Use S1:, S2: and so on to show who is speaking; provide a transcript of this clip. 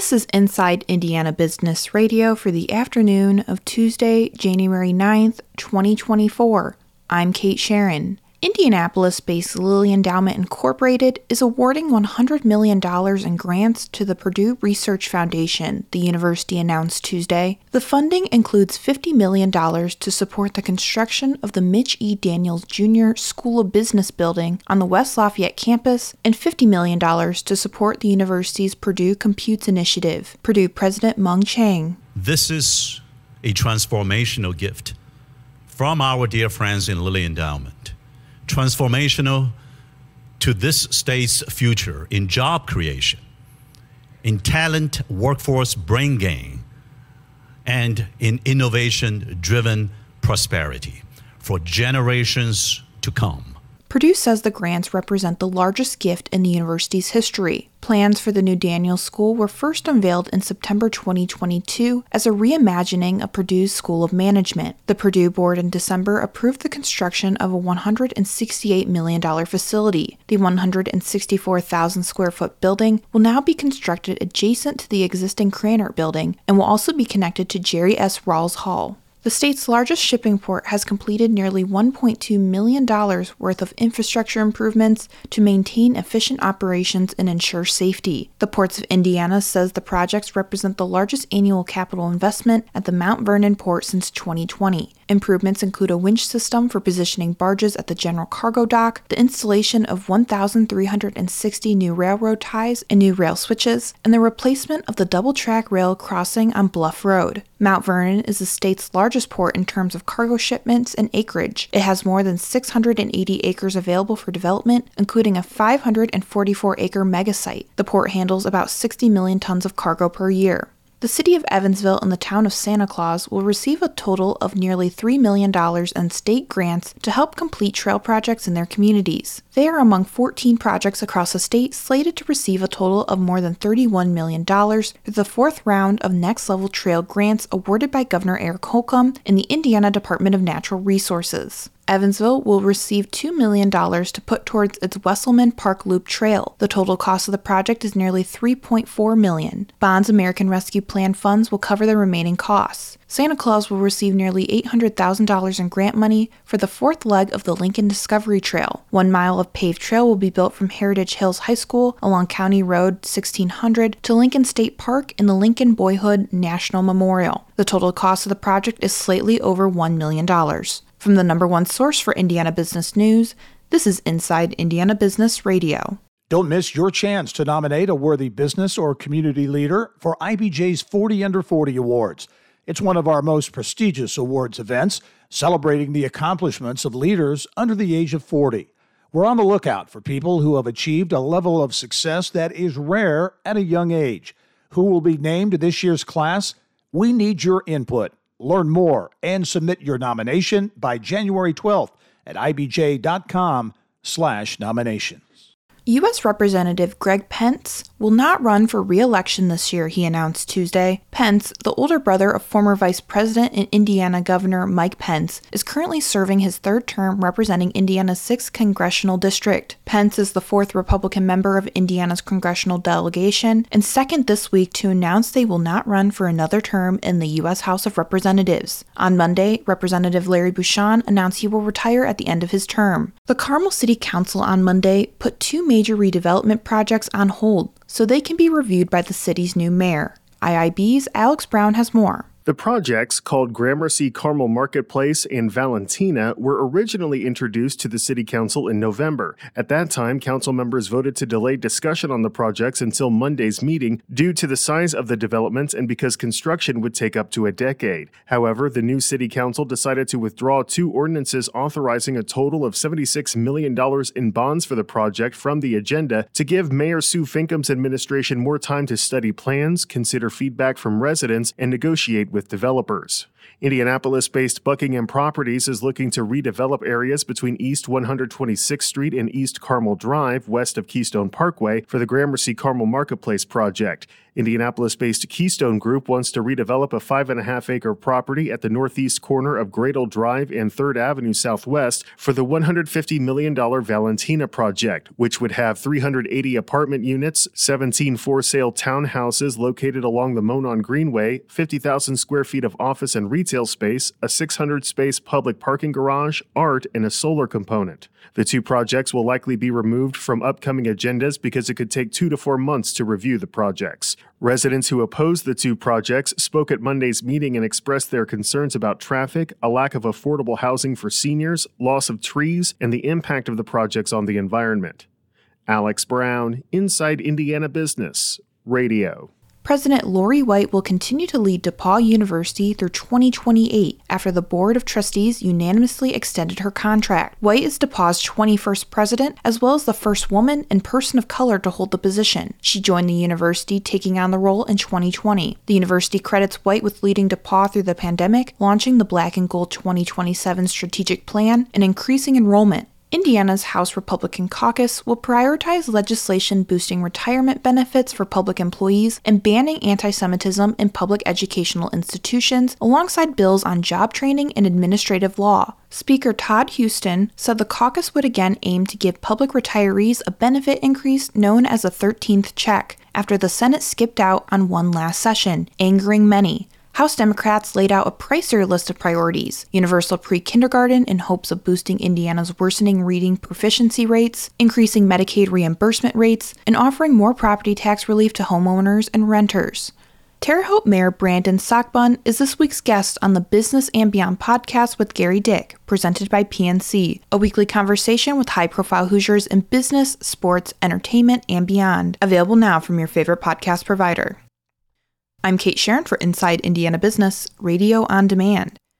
S1: This is Inside Indiana Business Radio for the afternoon of Tuesday, January 9th, 2024. I'm Kate Sharon. Indianapolis based Lilly Endowment Incorporated is awarding $100 million in grants to the Purdue Research Foundation, the university announced Tuesday. The funding includes $50 million to support the construction of the Mitch E. Daniels Jr. School of Business building on the West Lafayette campus and $50 million to support the university's Purdue Computes Initiative. Purdue President Mung Chiang.
S2: This is a transformational gift from our dear friends in Lilly Endowment transformational to this state's future in job creation, in talent workforce brain gain, and in innovation driven prosperity for generations to come.
S1: Purdue says the grants represent the largest gift in the university's history. Plans for the new Daniels School were first unveiled in September 2022 as a reimagining of Purdue's School of Management. The Purdue Board in December approved the construction of a $168 million facility. The 164,000 square foot building will now be constructed adjacent to the existing Krannert building and will also be connected to Jerry S. Rawls Hall. The state's largest shipping port has completed nearly $1.2 million worth of infrastructure improvements to maintain efficient operations and ensure safety. The Ports of Indiana says the projects represent the largest annual capital investment at the Mount Vernon port since 2020. Improvements include a winch system for positioning barges at the general cargo dock, the installation of 1,360 new railroad ties and new rail switches, and the replacement of the double track rail crossing on Bluff Road. Mount Vernon is the state's largest port in terms of cargo shipments and acreage. It has more than 680 acres available for development, including a 544 acre megasite. The port handles about 60 million tons of cargo per year. The city of Evansville and the town of Santa Claus will receive a total of nearly $3 million in state grants to help complete trail projects in their communities. They are among 14 projects across the state slated to receive a total of more than $31 million through the fourth round of Next Level Trail grants awarded by Governor Eric Holcomb and the Indiana Department of Natural Resources. Evansville will receive $2 million to put towards its Wesselman Park Loop Trail. The total cost of the project is nearly 3.4 million. Bond's American Rescue Plan funds will cover the remaining costs. Santa Claus will receive nearly $800,000 in grant money for the fourth leg of the Lincoln Discovery Trail. One mile of paved trail will be built from Heritage Hills High School along County Road 1600 to Lincoln State Park and the Lincoln Boyhood National Memorial. The total cost of the project is slightly over $1 million. From the number one source for Indiana business news, this is Inside Indiana Business Radio.
S3: Don't miss your chance to nominate a worthy business or community leader for IBJ's 40 Under 40 Awards. It's one of our most prestigious awards events, celebrating the accomplishments of leaders under the age of 40. We're on the lookout for people who have achieved a level of success that is rare at a young age. Who will be named to this year's class? We need your input. Learn more and submit your nomination by January 12th at ibj.com slash nomination.
S1: U.S. Representative Greg Pence will not run for re election this year, he announced Tuesday. Pence, the older brother of former Vice President and Indiana Governor Mike Pence, is currently serving his third term representing Indiana's 6th congressional district. Pence is the fourth Republican member of Indiana's congressional delegation and second this week to announce they will not run for another term in the U.S. House of Representatives. On Monday, Representative Larry Bucshon announced he will retire at the end of his term. The Carmel City Council on Monday put two major redevelopment projects on hold so they can be reviewed by the city's new mayor. IIB's Alex Brown has more.
S4: The projects, called Gramercy Carmel Marketplace and Valentina, were originally introduced to the City Council in November. At that time, council members voted to delay discussion on the projects until Monday's meeting due to the size of the developments and because construction would take up to a decade. However, the new City Council decided to withdraw two ordinances authorizing a total of $76 million in bonds for the project from the agenda to give Mayor Sue Finkam's administration more time to study plans, consider feedback from residents, and negotiate with developers. Indianapolis based Buckingham Properties is looking to redevelop areas between East 126th Street and East Carmel Drive, west of Keystone Parkway, for the Gramercy Carmel Marketplace project. Indianapolis based Keystone Group wants to redevelop a five and a half acre property at the northeast corner of Gradle Drive and 3rd Avenue Southwest for the $150 million Valentina project, which would have 380 apartment units, 17 for sale townhouses located along the Monon Greenway, 50,000 square feet of office and retail space, a 600 space public parking garage, art, and a solar component. The two projects will likely be removed from upcoming agendas because it could take two to four months to review the projects. Residents who oppose the two projects spoke at Monday's meeting and expressed their concerns about traffic, a lack of affordable housing for seniors, loss of trees, and the impact of the projects on the environment. Alex Brown, Inside Indiana Business, Radio.
S1: President Lori White will continue to lead DePauw University through 2028 after the Board of Trustees unanimously extended her contract. White is DePauw's 21st president, as well as the first woman and person of color to hold the position. She joined the university, taking on the role in 2020. The university credits White with leading DePauw through the pandemic, launching the Black and Gold 2027 strategic plan, and increasing enrollment. Indiana's House Republican caucus will prioritize legislation boosting retirement benefits for public employees and banning anti Semitism in public educational institutions, alongside bills on job training and administrative law. Speaker Todd Huston said the caucus would again aim to give public retirees a benefit increase known as a 13th check after the Senate skipped out on one last session, angering many. House Democrats laid out a pricier list of priorities universal pre kindergarten in hopes of boosting Indiana's worsening reading proficiency rates, increasing Medicaid reimbursement rates, and offering more property tax relief to homeowners and renters. Terre Haute Mayor Brandon Sakbun is this week's guest on the Business and Beyond podcast with Gerry Dick, presented by PNC, a weekly conversation with high profile Hoosiers in business, sports, entertainment, and beyond. Available now from your favorite podcast provider. I'm Kate Sharon for Inside Indiana Business, Radio on Demand.